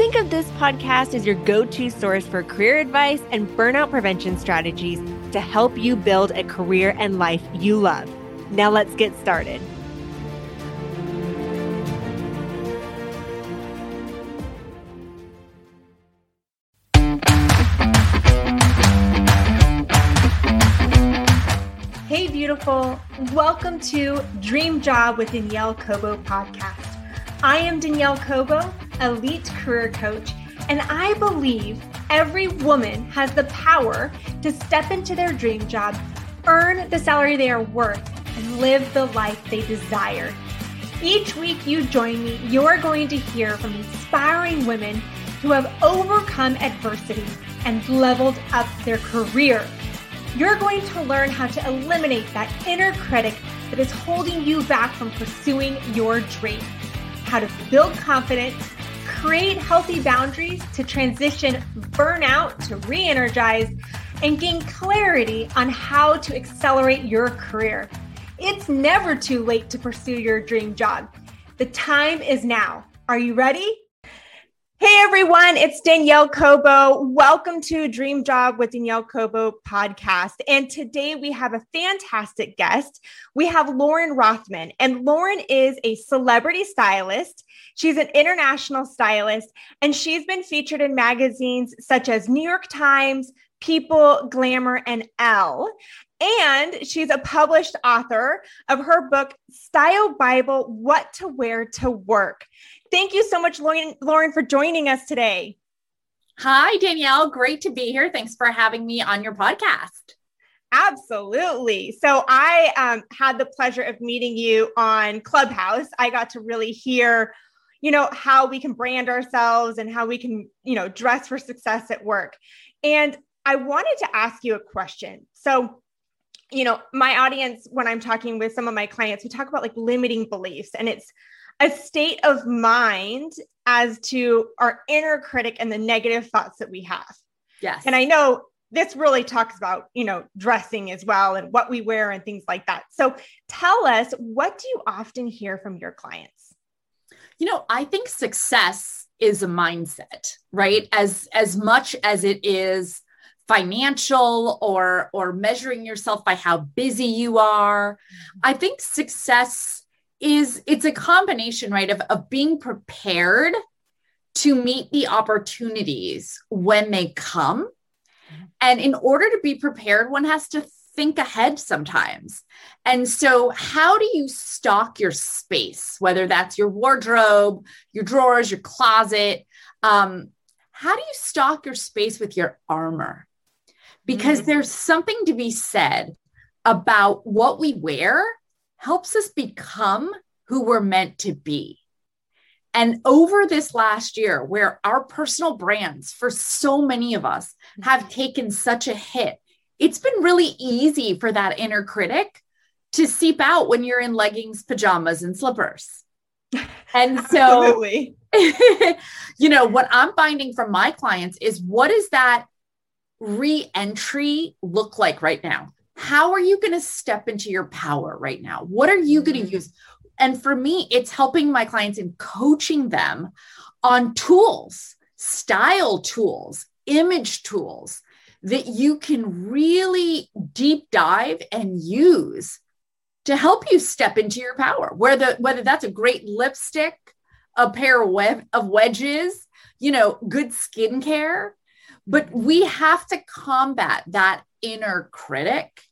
Think of this podcast as your go to source for career advice and burnout prevention strategies to help you build a career and life you love. Now let's get started. Hey, beautiful. Welcome to Dream Job with Danielle Cobo podcast. I am Danielle Cobo, elite career coach and I believe every woman has the power to step into their dream job, earn the salary they are worth, and live the life they desire. Each week you join me, you're going to hear from inspiring women who have overcome adversity and leveled up their career. You're going to learn how to eliminate that inner critic that is holding you back from pursuing your dream, how to build confidence create healthy boundaries to transition burnout to re energize and gain clarity on how to accelerate your career. It's never too late to pursue your dream job. The time is now. Are you ready? Hey everyone, it's Danielle Cobo. Welcome to Dream Job with Danielle Cobo podcast. And today we have a fantastic guest. We have Lauren Rothman, and Lauren is a celebrity stylist. She's an international stylist, and she's been featured in magazines such as New York Times, People, Glamour, and Elle. And she's a published author of her book, Style Bible What to Wear to Work. Thank you so much, Lauren, Lauren, for joining us today. Hi, Danielle. Great to be here. Thanks for having me on your podcast. Absolutely. So I um, had the pleasure of meeting you on Clubhouse. I got to really hear, you know, how we can brand ourselves and how we can, you know, dress for success at work. And I wanted to ask you a question. So, you know, my audience, when I'm talking with some of my clients, we talk about like limiting beliefs, and it's a state of mind as to our inner critic and the negative thoughts that we have. Yes. And I know this really talks about, you know, dressing as well and what we wear and things like that. So tell us, what do you often hear from your clients? You know, I think success is a mindset, right? As as much as it is financial or or measuring yourself by how busy you are, mm-hmm. I think success is it's a combination, right, of, of being prepared to meet the opportunities when they come. And in order to be prepared, one has to think ahead sometimes. And so, how do you stock your space, whether that's your wardrobe, your drawers, your closet? Um, how do you stock your space with your armor? Because mm-hmm. there's something to be said about what we wear helps us become who we're meant to be. And over this last year, where our personal brands for so many of us mm-hmm. have taken such a hit, it's been really easy for that inner critic to seep out when you're in leggings, pajamas, and slippers. And so, you know, what I'm finding from my clients is what does that re entry look like right now? How are you going to step into your power right now? What are you going to mm-hmm. use? And for me, it's helping my clients and coaching them on tools, style tools, image tools that you can really deep dive and use to help you step into your power. Whether whether that's a great lipstick, a pair of, of wedges, you know, good skincare, but we have to combat that inner critic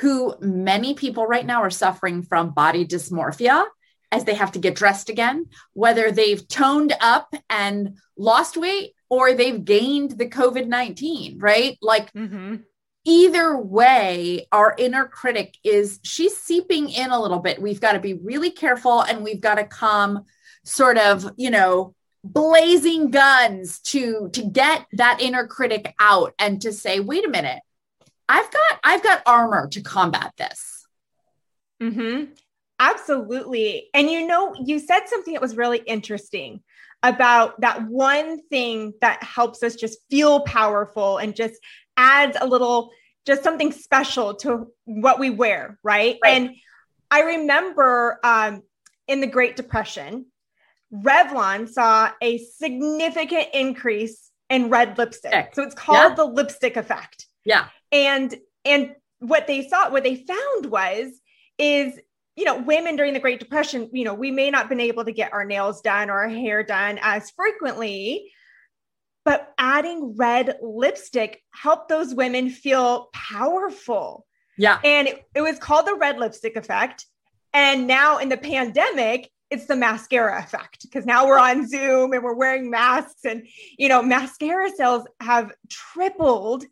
who many people right now are suffering from body dysmorphia as they have to get dressed again, whether they've toned up and lost weight or they've gained the COVID 19, right? Like, mm-hmm. either way, our inner critic is she's seeping in a little bit. We've got to be really careful and we've got to come sort of, you know, blazing guns to to get that inner critic out and to say wait a minute I've got I've got armor to combat this. Mm-hmm. Absolutely. And you know, you said something that was really interesting about that one thing that helps us just feel powerful and just adds a little, just something special to what we wear, right? right. And I remember um, in the Great Depression, Revlon saw a significant increase in red lipstick. So it's called yeah. the lipstick effect. Yeah. And and what they saw, what they found was is you know, women during the Great Depression, you know, we may not been able to get our nails done or our hair done as frequently, but adding red lipstick helped those women feel powerful. Yeah. And it, it was called the red lipstick effect. And now in the pandemic, it's the mascara effect because now we're on Zoom and we're wearing masks and you know mascara sales have tripled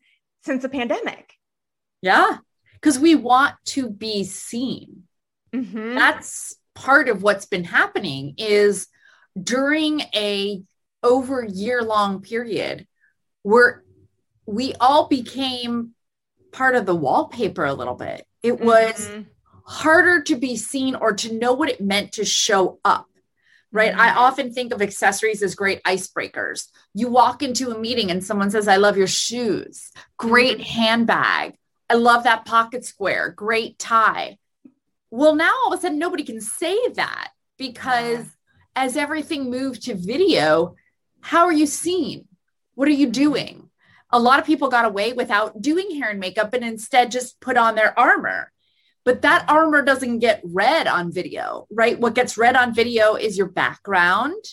since the pandemic. Yeah. Cuz we want to be seen. Mm-hmm. That's part of what's been happening is during a over year long period where we all became part of the wallpaper a little bit. It was mm-hmm. harder to be seen or to know what it meant to show up. Right. Mm-hmm. I often think of accessories as great icebreakers. You walk into a meeting and someone says, I love your shoes. Great mm-hmm. handbag. I love that pocket square. Great tie. Well, now all of a sudden, nobody can say that because as everything moved to video, how are you seen? What are you doing? A lot of people got away without doing hair and makeup and instead just put on their armor. But that armor doesn't get read on video, right? What gets read on video is your background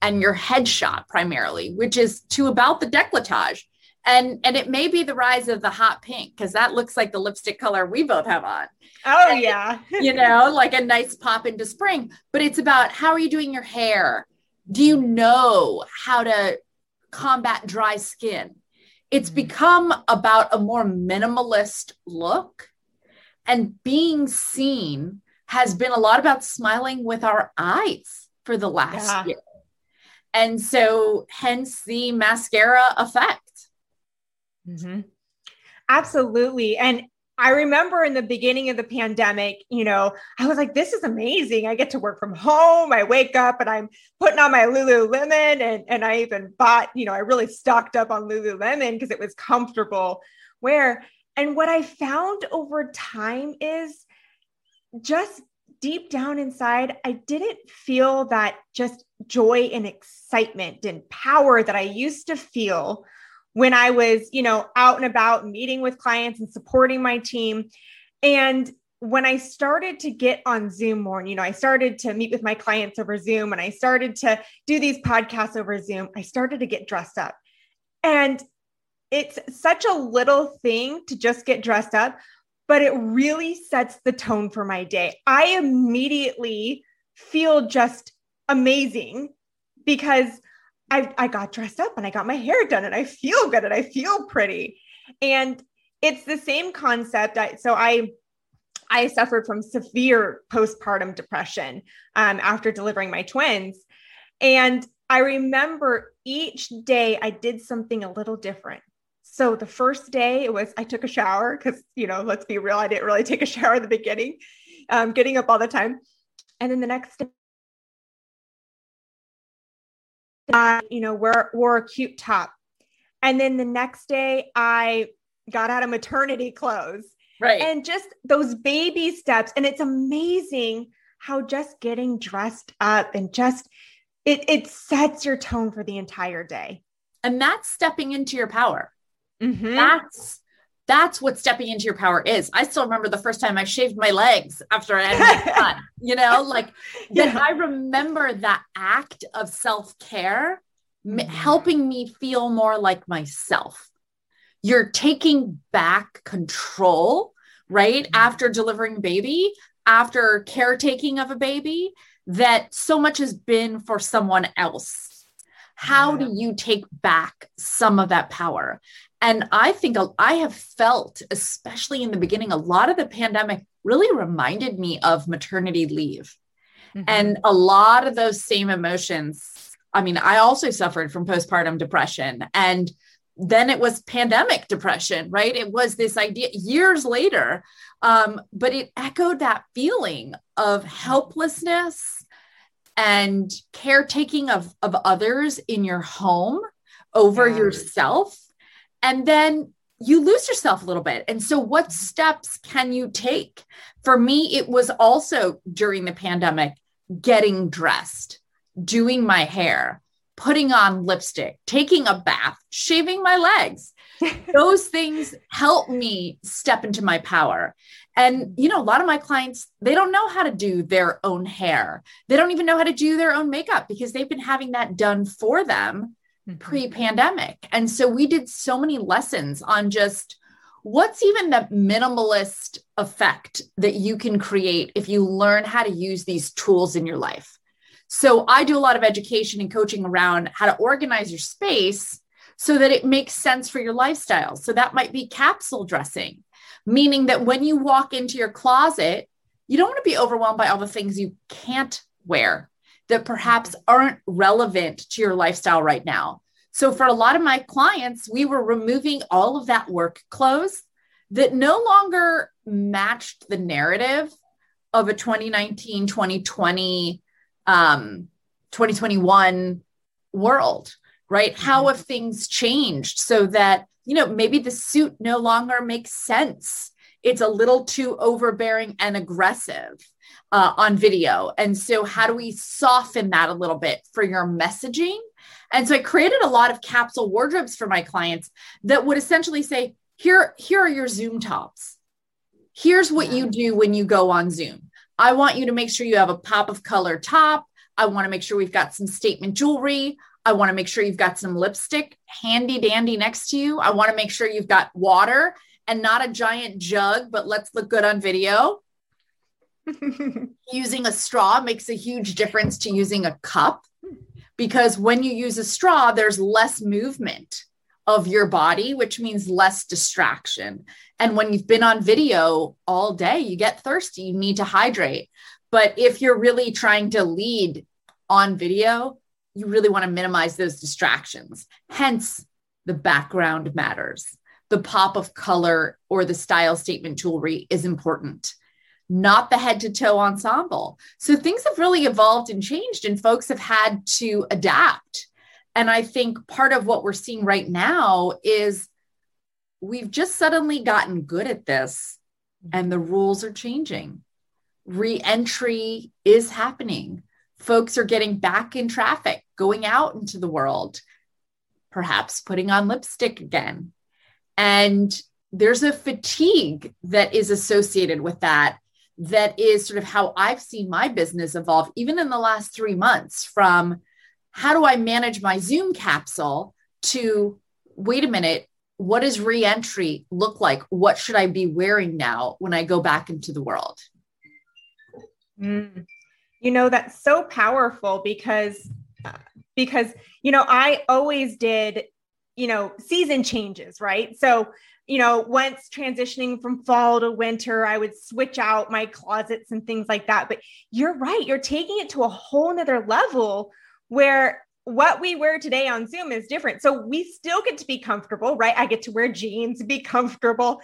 and your headshot primarily, which is to about the decolletage. And and it may be the rise of the hot pink because that looks like the lipstick color we both have on. Oh and, yeah. you know like a nice pop into spring. But it's about how are you doing your hair? Do you know how to combat dry skin? It's mm-hmm. become about a more minimalist look and being seen has been a lot about smiling with our eyes for the last yeah. year and so hence the mascara effect Mm-hmm. Absolutely. And I remember in the beginning of the pandemic, you know, I was like, this is amazing. I get to work from home. I wake up and I'm putting on my Lululemon. And, and I even bought, you know, I really stocked up on Lululemon because it was comfortable wear. And what I found over time is just deep down inside, I didn't feel that just joy and excitement and power that I used to feel when I was, you know, out and about meeting with clients and supporting my team. And when I started to get on Zoom more, and, you know, I started to meet with my clients over Zoom and I started to do these podcasts over Zoom, I started to get dressed up. And it's such a little thing to just get dressed up, but it really sets the tone for my day. I immediately feel just amazing because I, I got dressed up and I got my hair done and I feel good and I feel pretty. And it's the same concept. I, so I, I suffered from severe postpartum depression um, after delivering my twins. And I remember each day I did something a little different. So the first day it was I took a shower because, you know, let's be real, I didn't really take a shower in the beginning, um, getting up all the time. And then the next day I, you know, wore, wore a cute top. And then the next day I got out of maternity clothes. Right. And just those baby steps. And it's amazing how just getting dressed up and just it it sets your tone for the entire day. And that's stepping into your power. Mm-hmm. That's that's what stepping into your power is. I still remember the first time I shaved my legs after I had my son, you know, like yeah. I remember that act of self care mm-hmm. helping me feel more like myself. You're taking back control, right? Mm-hmm. After delivering baby, after caretaking of a baby, that so much has been for someone else. How do you take back some of that power? And I think I have felt, especially in the beginning, a lot of the pandemic really reminded me of maternity leave. Mm-hmm. And a lot of those same emotions. I mean, I also suffered from postpartum depression. And then it was pandemic depression, right? It was this idea years later, um, but it echoed that feeling of helplessness and caretaking of, of others in your home over yeah. yourself. And then you lose yourself a little bit. And so, what mm-hmm. steps can you take? For me, it was also during the pandemic getting dressed, doing my hair, putting on lipstick, taking a bath, shaving my legs. Those things help me step into my power. And, you know, a lot of my clients, they don't know how to do their own hair. They don't even know how to do their own makeup because they've been having that done for them mm-hmm. pre pandemic. And so we did so many lessons on just what's even the minimalist effect that you can create if you learn how to use these tools in your life. So I do a lot of education and coaching around how to organize your space so that it makes sense for your lifestyle. So that might be capsule dressing, meaning that when you walk into your closet, you don't want to be overwhelmed by all the things you can't wear that perhaps aren't relevant to your lifestyle right now. So for a lot of my clients, we were removing all of that work clothes that no longer matched the narrative of a 2019, 2020 um, 2021 world, right? Mm-hmm. How have things changed so that, you know, maybe the suit no longer makes sense? It's a little too overbearing and aggressive uh, on video. And so, how do we soften that a little bit for your messaging? And so, I created a lot of capsule wardrobes for my clients that would essentially say, here, here are your Zoom tops. Here's what you do when you go on Zoom. I want you to make sure you have a pop of color top. I want to make sure we've got some statement jewelry. I want to make sure you've got some lipstick handy dandy next to you. I want to make sure you've got water and not a giant jug, but let's look good on video. Using a straw makes a huge difference to using a cup because when you use a straw, there's less movement of your body, which means less distraction. And when you've been on video all day, you get thirsty, you need to hydrate. But if you're really trying to lead on video, you really want to minimize those distractions. Hence, the background matters. The pop of color or the style statement jewelry is important, not the head to toe ensemble. So things have really evolved and changed, and folks have had to adapt. And I think part of what we're seeing right now is we've just suddenly gotten good at this and the rules are changing. Reentry is happening. Folks are getting back in traffic, going out into the world, perhaps putting on lipstick again. And there's a fatigue that is associated with that, that is sort of how I've seen my business evolve, even in the last three months from how do I manage my Zoom capsule to wait a minute, what does reentry look like? What should I be wearing now when I go back into the world? Mm. You know, that's so powerful because, because, you know, I always did, you know, season changes, right? So, you know, once transitioning from fall to winter, I would switch out my closets and things like that. But you're right, you're taking it to a whole nother level where what we wear today on Zoom is different. So we still get to be comfortable, right? I get to wear jeans, be comfortable.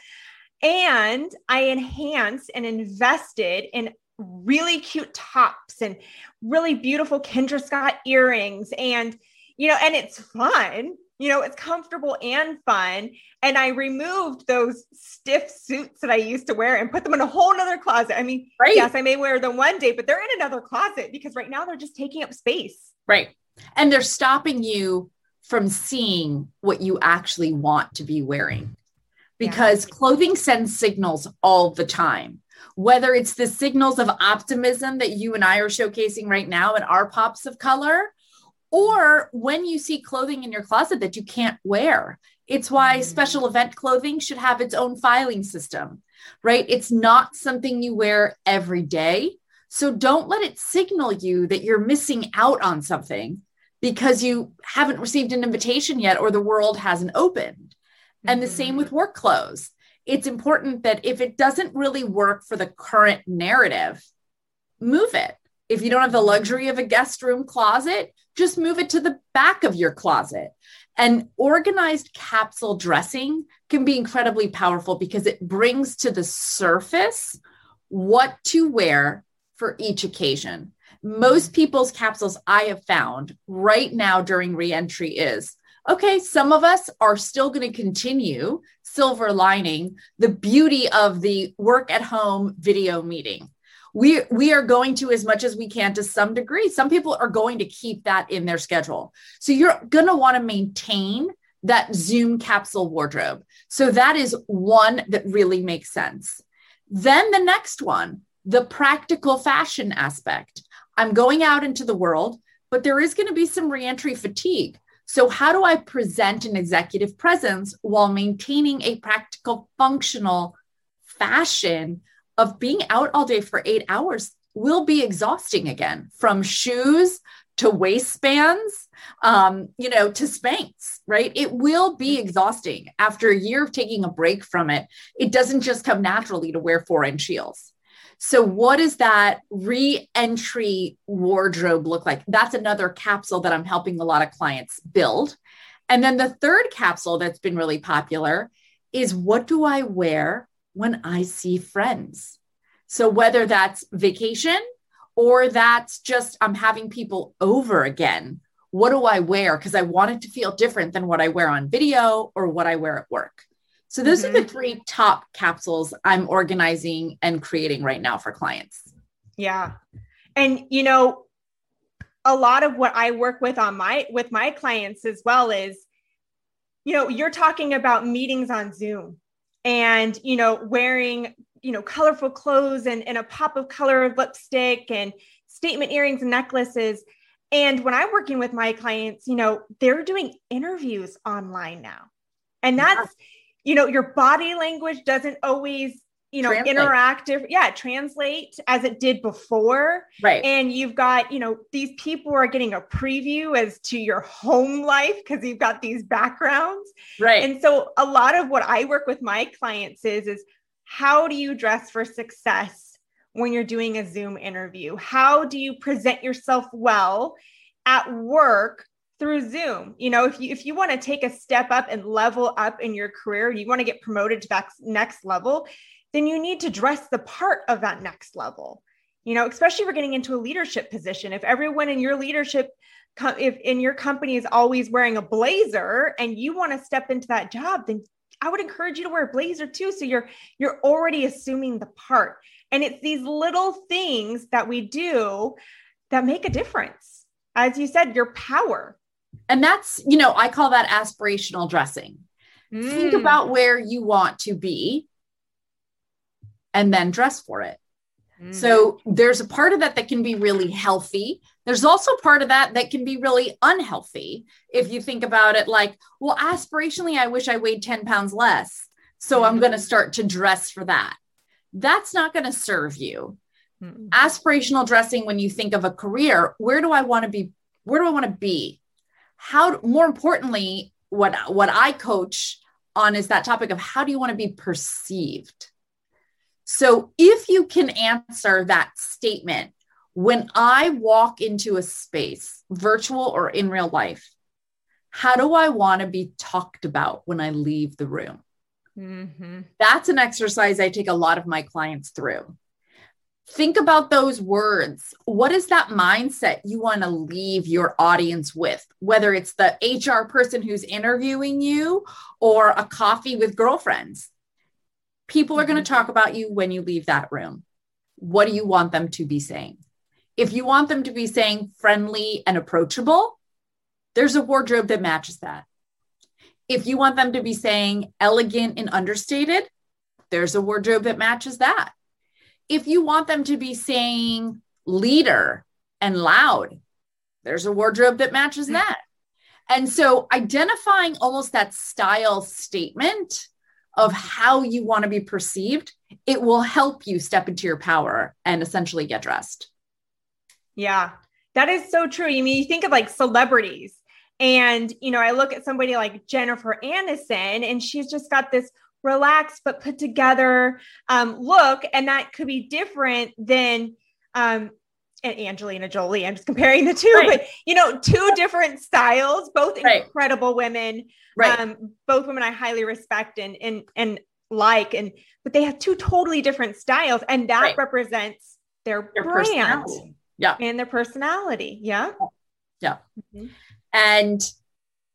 And I enhanced and invested in really cute tops and really beautiful Kendra Scott earrings. And, you know, and it's fun, you know, it's comfortable and fun. And I removed those stiff suits that I used to wear and put them in a whole nother closet. I mean, right. yes, I may wear them one day, but they're in another closet because right now they're just taking up space. Right. And they're stopping you from seeing what you actually want to be wearing because yeah. clothing sends signals all the time. Whether it's the signals of optimism that you and I are showcasing right now in our pops of color, or when you see clothing in your closet that you can't wear. It's why mm. special event clothing should have its own filing system, right? It's not something you wear every day. So don't let it signal you that you're missing out on something because you haven't received an invitation yet or the world hasn't opened. Mm-hmm. And the same with work clothes. It's important that if it doesn't really work for the current narrative, move it. If you don't have the luxury of a guest room closet, just move it to the back of your closet. And organized capsule dressing can be incredibly powerful because it brings to the surface what to wear for each occasion. Most people's capsules I have found right now during reentry is okay, some of us are still going to continue silver lining the beauty of the work at home video meeting. We, we are going to as much as we can to some degree. Some people are going to keep that in their schedule. So you're going to want to maintain that Zoom capsule wardrobe. So that is one that really makes sense. Then the next one, the practical fashion aspect. I'm going out into the world, but there is going to be some reentry fatigue. So, how do I present an executive presence while maintaining a practical, functional fashion of being out all day for eight hours? Will be exhausting again from shoes to waistbands, um, you know, to Spanx, right? It will be exhausting after a year of taking a break from it. It doesn't just come naturally to wear four inch heels. So, what does that re entry wardrobe look like? That's another capsule that I'm helping a lot of clients build. And then the third capsule that's been really popular is what do I wear when I see friends? So, whether that's vacation or that's just I'm having people over again, what do I wear? Because I want it to feel different than what I wear on video or what I wear at work. So those mm-hmm. are the mm-hmm. three top capsules I'm organizing and creating right now for clients. Yeah. And you know, a lot of what I work with on my with my clients as well is you know, you're talking about meetings on Zoom and you know, wearing, you know, colorful clothes and, and a pop of color of lipstick and statement earrings and necklaces. And when I'm working with my clients, you know, they're doing interviews online now. And that's you know, your body language doesn't always you know translate. interactive yeah translate as it did before. Right. And you've got you know these people are getting a preview as to your home life because you've got these backgrounds. Right. And so a lot of what i work with my clients is is how do you dress for success when you're doing a zoom interview? How do you present yourself well at work through Zoom. You know, if you if you want to take a step up and level up in your career, you want to get promoted to that next level, then you need to dress the part of that next level. You know, especially if you're getting into a leadership position. If everyone in your leadership if in your company is always wearing a blazer and you want to step into that job, then I would encourage you to wear a blazer too. So you're you're already assuming the part. And it's these little things that we do that make a difference. As you said, your power and that's, you know, I call that aspirational dressing. Mm. Think about where you want to be and then dress for it. Mm. So there's a part of that that can be really healthy. There's also part of that that can be really unhealthy. If you think about it like, well, aspirationally, I wish I weighed 10 pounds less. So mm-hmm. I'm going to start to dress for that. That's not going to serve you. Mm-hmm. Aspirational dressing, when you think of a career, where do I want to be? Where do I want to be? how more importantly what what i coach on is that topic of how do you want to be perceived so if you can answer that statement when i walk into a space virtual or in real life how do i want to be talked about when i leave the room mm-hmm. that's an exercise i take a lot of my clients through think about those words. What is that mindset you want to leave your audience with? Whether it's the HR person who's interviewing you or a coffee with girlfriends. People are going to mm-hmm. talk about you when you leave that room. What do you want them to be saying? If you want them to be saying friendly and approachable, there's a wardrobe that matches that. If you want them to be saying elegant and understated, there's a wardrobe that matches that if you want them to be saying leader and loud, there's a wardrobe that matches mm. that. And so identifying almost that style statement of how you want to be perceived, it will help you step into your power and essentially get dressed. Yeah, that is so true. I mean you think of like celebrities, and you know, I look at somebody like Jennifer Aniston, and she's just got this relaxed but put together um, look and that could be different than um, and Angelina Jolie. I'm just comparing the two, right. but you know, two different styles, both right. incredible women. Right. Um, both women I highly respect and and and like, and but they have two totally different styles, and that right. represents their, their brand. Yeah. And their personality. Yeah. Yeah. Mm-hmm. And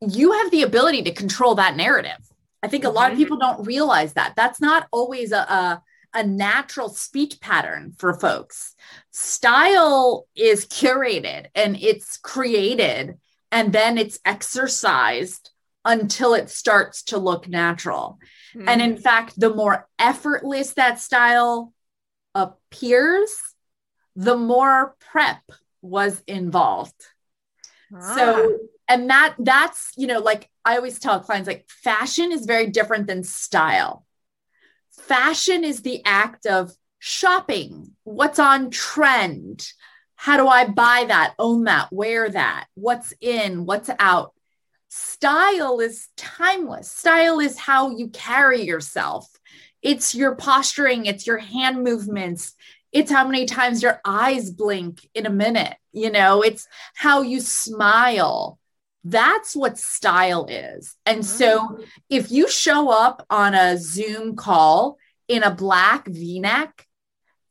you have the ability to control that narrative. I think a lot of mm-hmm. people don't realize that. That's not always a, a, a natural speech pattern for folks. Style is curated and it's created and then it's exercised until it starts to look natural. Mm-hmm. And in mm-hmm. fact, the more effortless that style appears, the more prep was involved. Ah. So and that that's you know like i always tell clients like fashion is very different than style fashion is the act of shopping. What's on trend? How do i buy that own that wear that? What's in what's out? Style is timeless. Style is how you carry yourself. It's your posturing. It's your hand movements. It's how many times your eyes blink in a minute you know? It's how you smile that's what style is. And so mm. if you show up on a Zoom call in a black v neck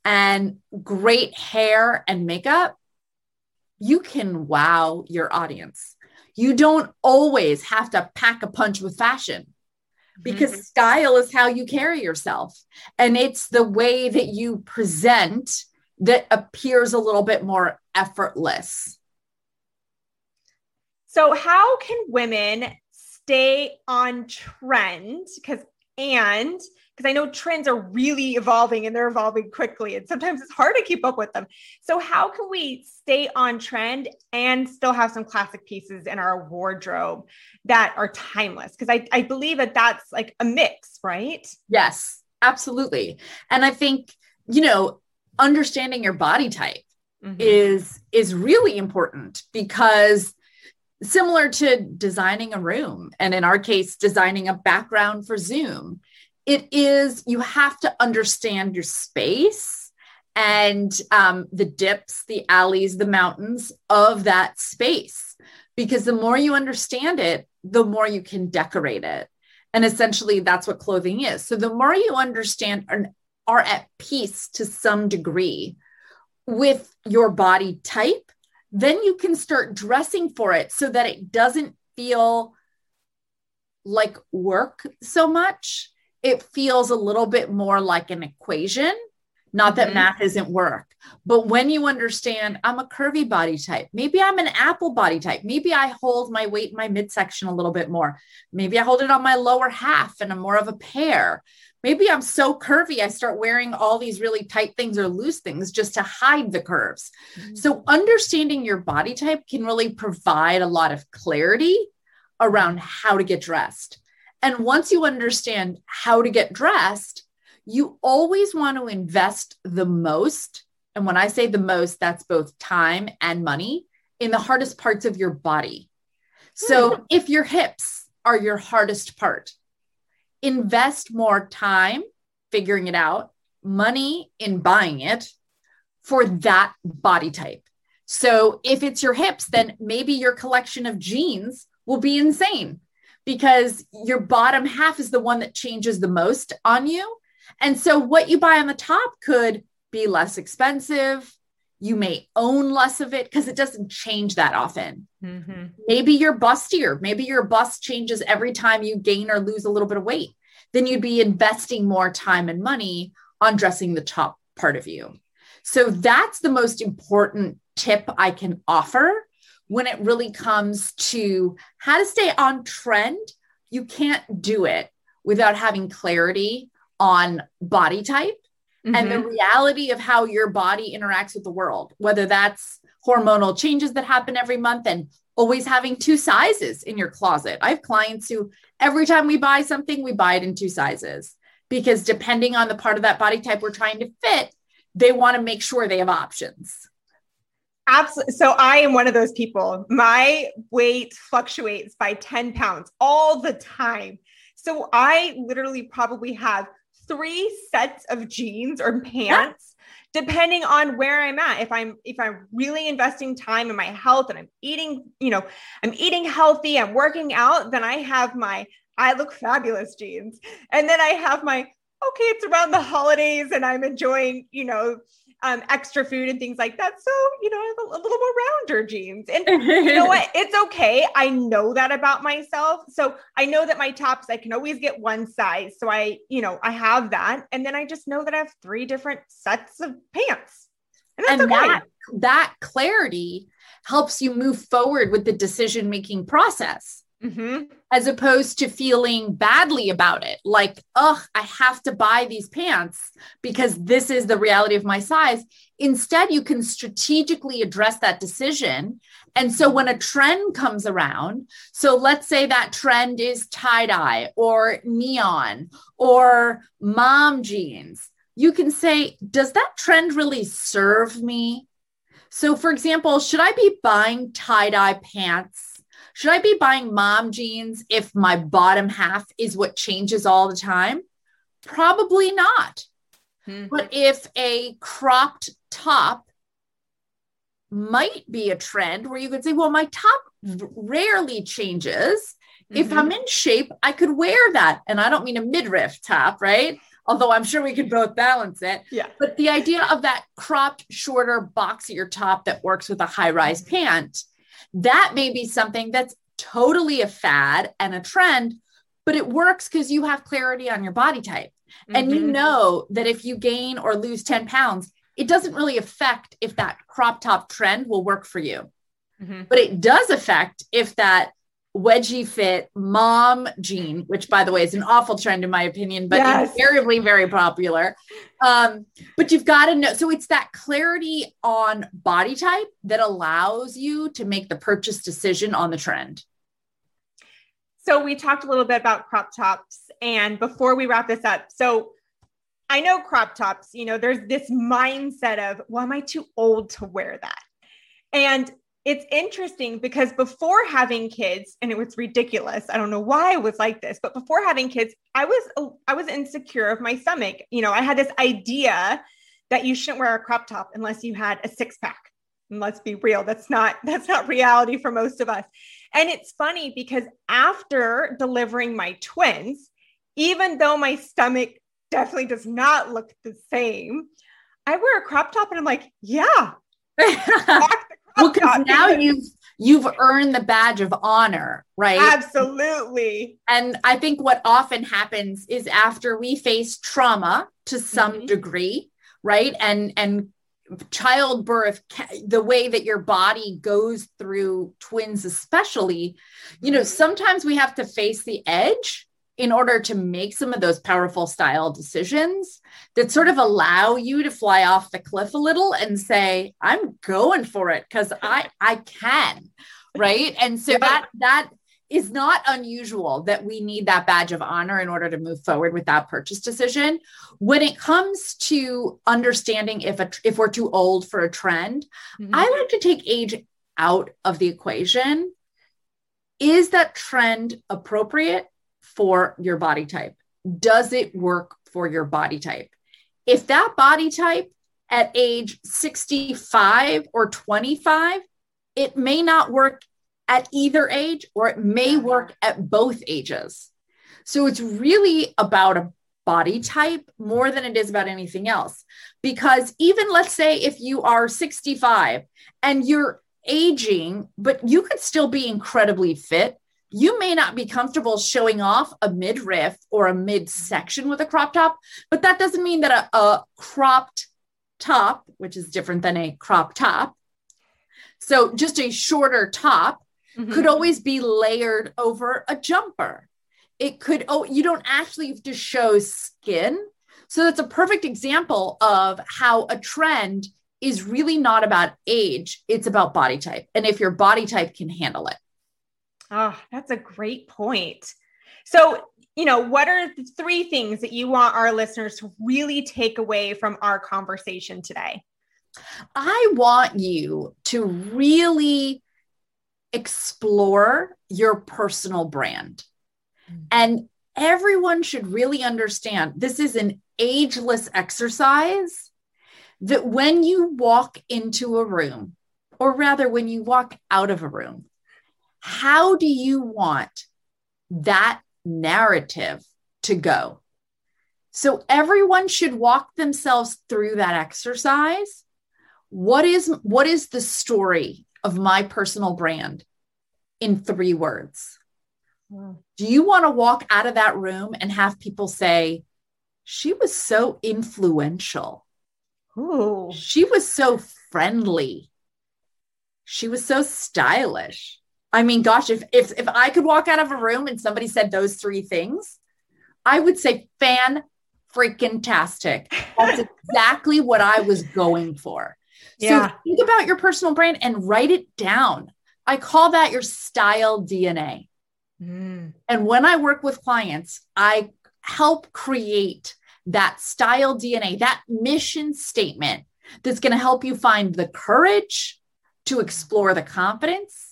and great hair and makeup, you can wow your audience. You don't always have to pack a punch with fashion because mm-hmm. style is how you carry yourself. And it's the way that you present that appears a little bit more effortless. So, how can women stay on trend? Because, and because I know trends are really evolving and they're evolving quickly, and sometimes it's hard to keep up with them. So, how can we stay on trend and still have some classic pieces in our wardrobe that are timeless? Because I, I believe that that's like a mix, right? Yes, absolutely. And I think, you know, understanding your body type mm-hmm. is is really important because similar to designing a room and in our case designing a background for zoom. It is you have to understand your space and um, the dips the alleys the mountains of that space because the more you understand it the more you can decorate it. And essentially that's what clothing is. So the more you understand and are at peace to some degree with your body type then you can start dressing for it so that it doesn't feel like work so much. It feels a little bit more like an equation. Not that mm-hmm. math isn't work, but when you understand I'm a curvy body type, maybe I'm an apple body type, maybe I hold my weight in my midsection a little bit more, maybe I hold it on my lower half and I'm more of a pear maybe I'm so curvy, I start wearing all these really tight things or loose things just to hide the curves. Mm-hmm. So, understanding your body type can really provide a lot of clarity around how to get dressed. And once you understand how to get dressed, you always want to invest the most. And when I say the most, that's both time and money in the hardest parts of your body. So, mm-hmm. if your hips are your hardest part, invest more time figuring it out, money in buying it for that body type. So if it's your hips, then maybe your collection of jeans will be insane because your bottom half is the one that changes the most on you. And so what you buy on the top could be less expensive. You may own less of it because it doesn't change that often. Mm-hmm. Maybe you're bustier. Maybe your bust changes every time you gain or lose a little bit of weight then you'd be investing more time and money on dressing the top part of you. So that's the most important tip I can offer when it really comes to how to stay on trend. You can't do it without having clarity on body type mm-hmm. and the mm-hmm. reality of how your body interacts with the world, whether that's hormonal changes that happen every month and always having two sizes in your closet. I have clients who every time we buy something, we buy it in two sizes because depending on the part of that body type we're trying to fit, they want to make sure they have options. Absolutely. So I am one of those people. My weight fluctuates by 10 pounds all the time. So I literally probably have three sets of jeans or pants depending on where I'm at. If I'm if I'm really investing time in my health and I'm eating, you know, I'm eating healthy, I'm working out, then I have my I look fabulous jeans. And then I have my okay, it's around the holidays and I'm enjoying, you know, um, extra food and things like that. So, you know, a, a little more rounder jeans. And you know what? It's okay. I know that about myself. So I know that my tops, I can always get one size. So I, you know, I have that. And then I just know that I have three different sets of pants. And, and okay. that, that clarity helps you move forward with the decision making process. Mm-hmm. As opposed to feeling badly about it, like, oh, I have to buy these pants because this is the reality of my size. Instead, you can strategically address that decision. And so when a trend comes around, so let's say that trend is tie dye or neon or mom jeans, you can say, does that trend really serve me? So, for example, should I be buying tie dye pants? Should I be buying mom jeans if my bottom half is what changes all the time? Probably not. Hmm. But if a cropped top might be a trend where you could say, well, my top rarely changes. Mm-hmm. If I'm in shape, I could wear that. And I don't mean a midriff top, right? Although I'm sure we could both balance it. Yeah. But the idea of that cropped, shorter, boxier top that works with a high rise pant that may be something that's totally a fad and a trend, but it works because you have clarity on your body type. Mm-hmm. And you mm-hmm. know that if you gain or lose 10 pounds, it doesn't really affect if that crop top trend will work for you. Mm-hmm. But it does affect if that wedgie fit mom jean, which by the way is an awful trend in my opinion, but yes. invariably very popular. Um, but you've got to know. So it's that clarity on body type that allows you to make the purchase decision on the trend. So we talked a little bit about crop tops. And before we wrap this up, so I know crop tops, you know, there's this mindset of, well, am I too old to wear that? And it's interesting because before having kids and it was ridiculous i don't know why i was like this but before having kids i was i was insecure of my stomach. You know i had this idea that you shouldn't wear a crop top unless you had a six pack and let's be real that's not that's not reality for most of us. And it's funny because after delivering my twins even though my stomach definitely does not look the same i wear a crop top and i'm like yeah well, because now you've you've earned the badge of honor, right? Absolutely. And I think what often happens is after we face trauma to some mm-hmm. degree, right? And and childbirth the way that your body goes through twins especially you know sometimes we have to face the edge in order to make some of those powerful style decisions that sort of allow you to fly off the cliff a little and say i'm going for it because i i can right and so yeah. that that is not unusual that we need that badge of honor in order to move forward with that purchase decision when it comes to understanding if a if we're too old for a trend mm-hmm. i like to take age out of the equation is that trend appropriate for your body type? Does it work for your body type? If that body type at age 65 or 25, it may not work at either age or it may uh-huh. work at both ages. So it's really about a body type more than it is about anything else. Because even let's say if you are 65 and you're aging, but you could still be incredibly fit you may not be comfortable showing off a midriff or a midsection with a crop top, but that doesn't mean that a, a cropped top, which is different than a crop top, so just a shorter top mm-hmm. could always be layered over a jumper. It could, oh, you don't actually have to show skin. So that's a perfect example of how a trend is really not about age, it's about body type. And if your body type can handle it. Oh, that's a great point. So, you know, what are the three things that you want our listeners to really take away from our conversation today? I want you to really explore your personal brand. Mm-hmm. And everyone should really understand this is an ageless exercise that when you walk into a room, or rather, when you walk out of a room, how do you want that narrative to go? So everyone should walk themselves through that exercise. What is what is the story of my personal brand in 3 words? Hmm. Do you want to walk out of that room and have people say, she was so influential? Ooh. She was so friendly. She was so stylish. I mean, gosh, if, if if I could walk out of a room and somebody said those three things, I would say fan freaking tastic. That's exactly what I was going for. Yeah. So think about your personal brand and write it down. I call that your style DNA. Mm. And when I work with clients, I help create that style DNA, that mission statement that's going to help you find the courage to explore the confidence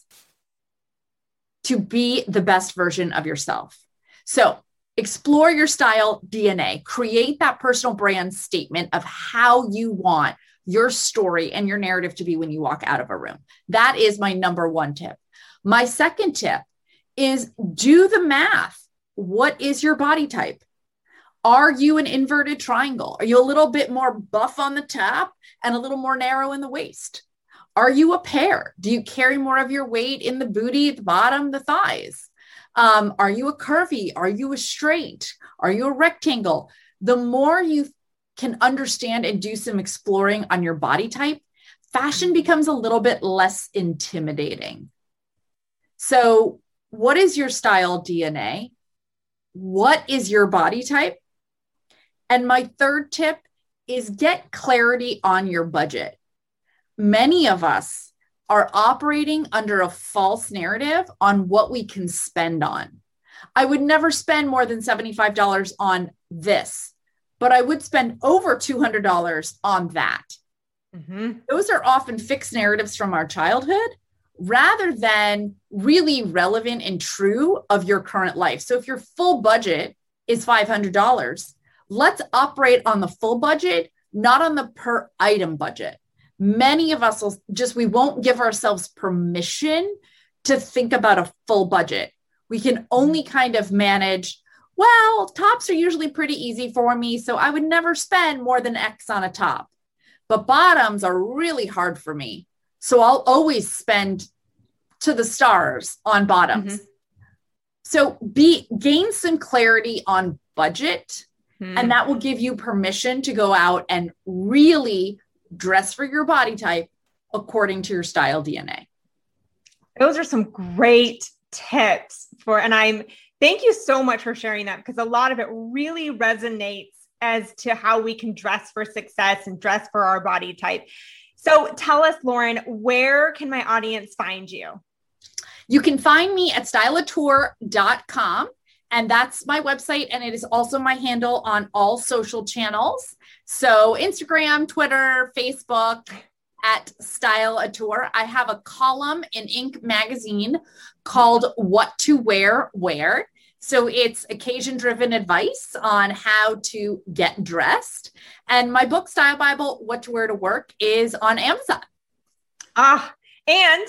to be the best version of yourself. So, explore your style DNA, create that personal brand statement of how you want your story and your narrative to be when you walk out of a room. That is my number one tip. My second tip is do the math. What is your body type? Are you an inverted triangle? Are you a little bit more buff on the top and a little more narrow in the waist? Are you a pear? Do you carry more of your weight in the booty, the bottom, the thighs? Um, are you a curvy? Are you a straight? Are you a rectangle? The more you can understand and do some exploring on your body type, fashion becomes a little bit less intimidating. So, what is your style DNA? What is your body type? And my third tip is get clarity on your budget. Many of us are operating under a false narrative on what we can spend on. I would never spend more than $75 on this, but I would spend over $200 on that. Mm-hmm. Those are often fixed narratives from our childhood rather than really relevant and true of your current life. So if your full budget is $500, let's operate on the full budget, not on the per item budget. Many of us will just, we won't give ourselves permission to think about a full budget. We can only kind of manage, well, tops are usually pretty easy for me. So I would never spend more than X on a top. But bottoms are really hard for me. So I'll always spend to the stars on bottoms. Mm-hmm. So be gain some clarity on budget mm-hmm. and that will give you permission to go out and really dress for your body type according to your style DNA. Those are some great tips for and I'm thank you so much for sharing that because a lot of it really resonates as to how we can dress for success and dress for our body type. So tell us, Lauren, where can my audience find you? You can find me at styleauteur.com. And that's my website. And it is also my handle on all social channels. So Instagram, Twitter, Facebook at Styleauteur. I have a column in Inc. magazine called What to Wear Where. So it's occasion driven advice on how to get dressed. And my book, Style Bible What to Wear to Work, is on Amazon. Ah, and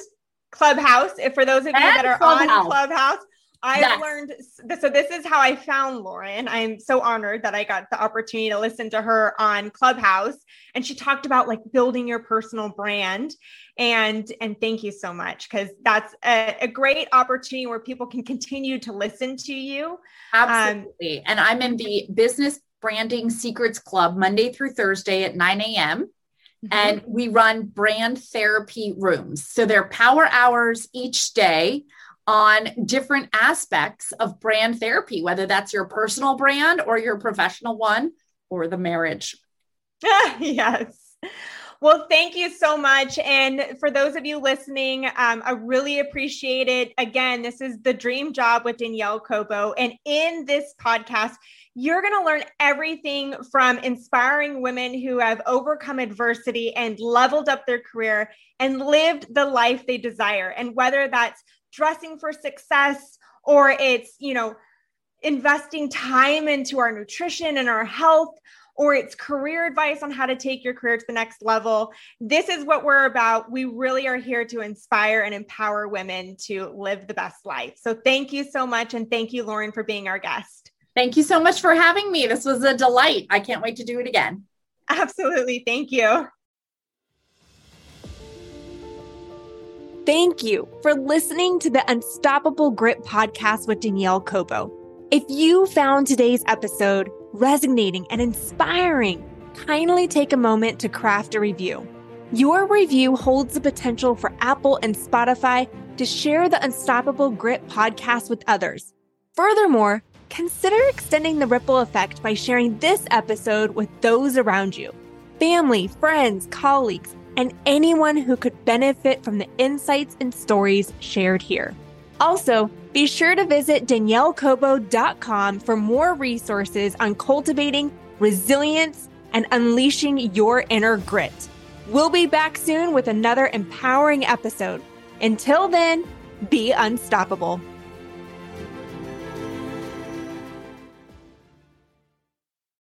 Clubhouse. If for those of you and that are Clubhouse. on Clubhouse, I've yes. learned. So this is how I found Lauren. I'm so honored that I got the opportunity to listen to her on Clubhouse, and she talked about like building your personal brand. And and thank you so much because that's a, a, great opportunity where people can continue to listen to you. Absolutely. Um, and I'm in the Business Branding Secrets Club Monday through Thursday at 9 a.m. Mm-hmm. And we run brand therapy rooms. So they're power hours each day on different aspects of brand therapy, whether that's your personal brand or your professional one or the marriage. yes. Well, thank you so much. And for those of you listening, um, I really appreciate it. Again, this is the dream job with Danielle Cobo. And in this podcast, you're going to learn everything from inspiring women who have overcome adversity and leveled up their career and lived the life they desire. And whether that's dressing for success or it's, you know, investing time into our nutrition and our health, or it's career advice on how to take your career to the next level. This is what we're about. We really are here to inspire and empower women to live the best life. So thank you so much. And thank you, Lauren, for being our guest. Thank you so much for having me. This was a delight. I can't wait to do it again. Absolutely. Thank you. Thank you for listening to the Unstoppable Grit podcast with Danielle Cobo. If you found today's episode resonating and inspiring, kindly take a moment to craft a review. Your review holds the potential for Apple and Spotify to share the Unstoppable Grit podcast with others. Furthermore, consider extending the ripple effect by sharing this episode with those around you family, friends, colleagues, and anyone who could benefit from the insights and stories shared here. Also, be sure to visit daniellecobo.com for more resources on cultivating resilience and unleashing your inner grit. We'll be back soon with another empowering episode. Until then, be unstoppable.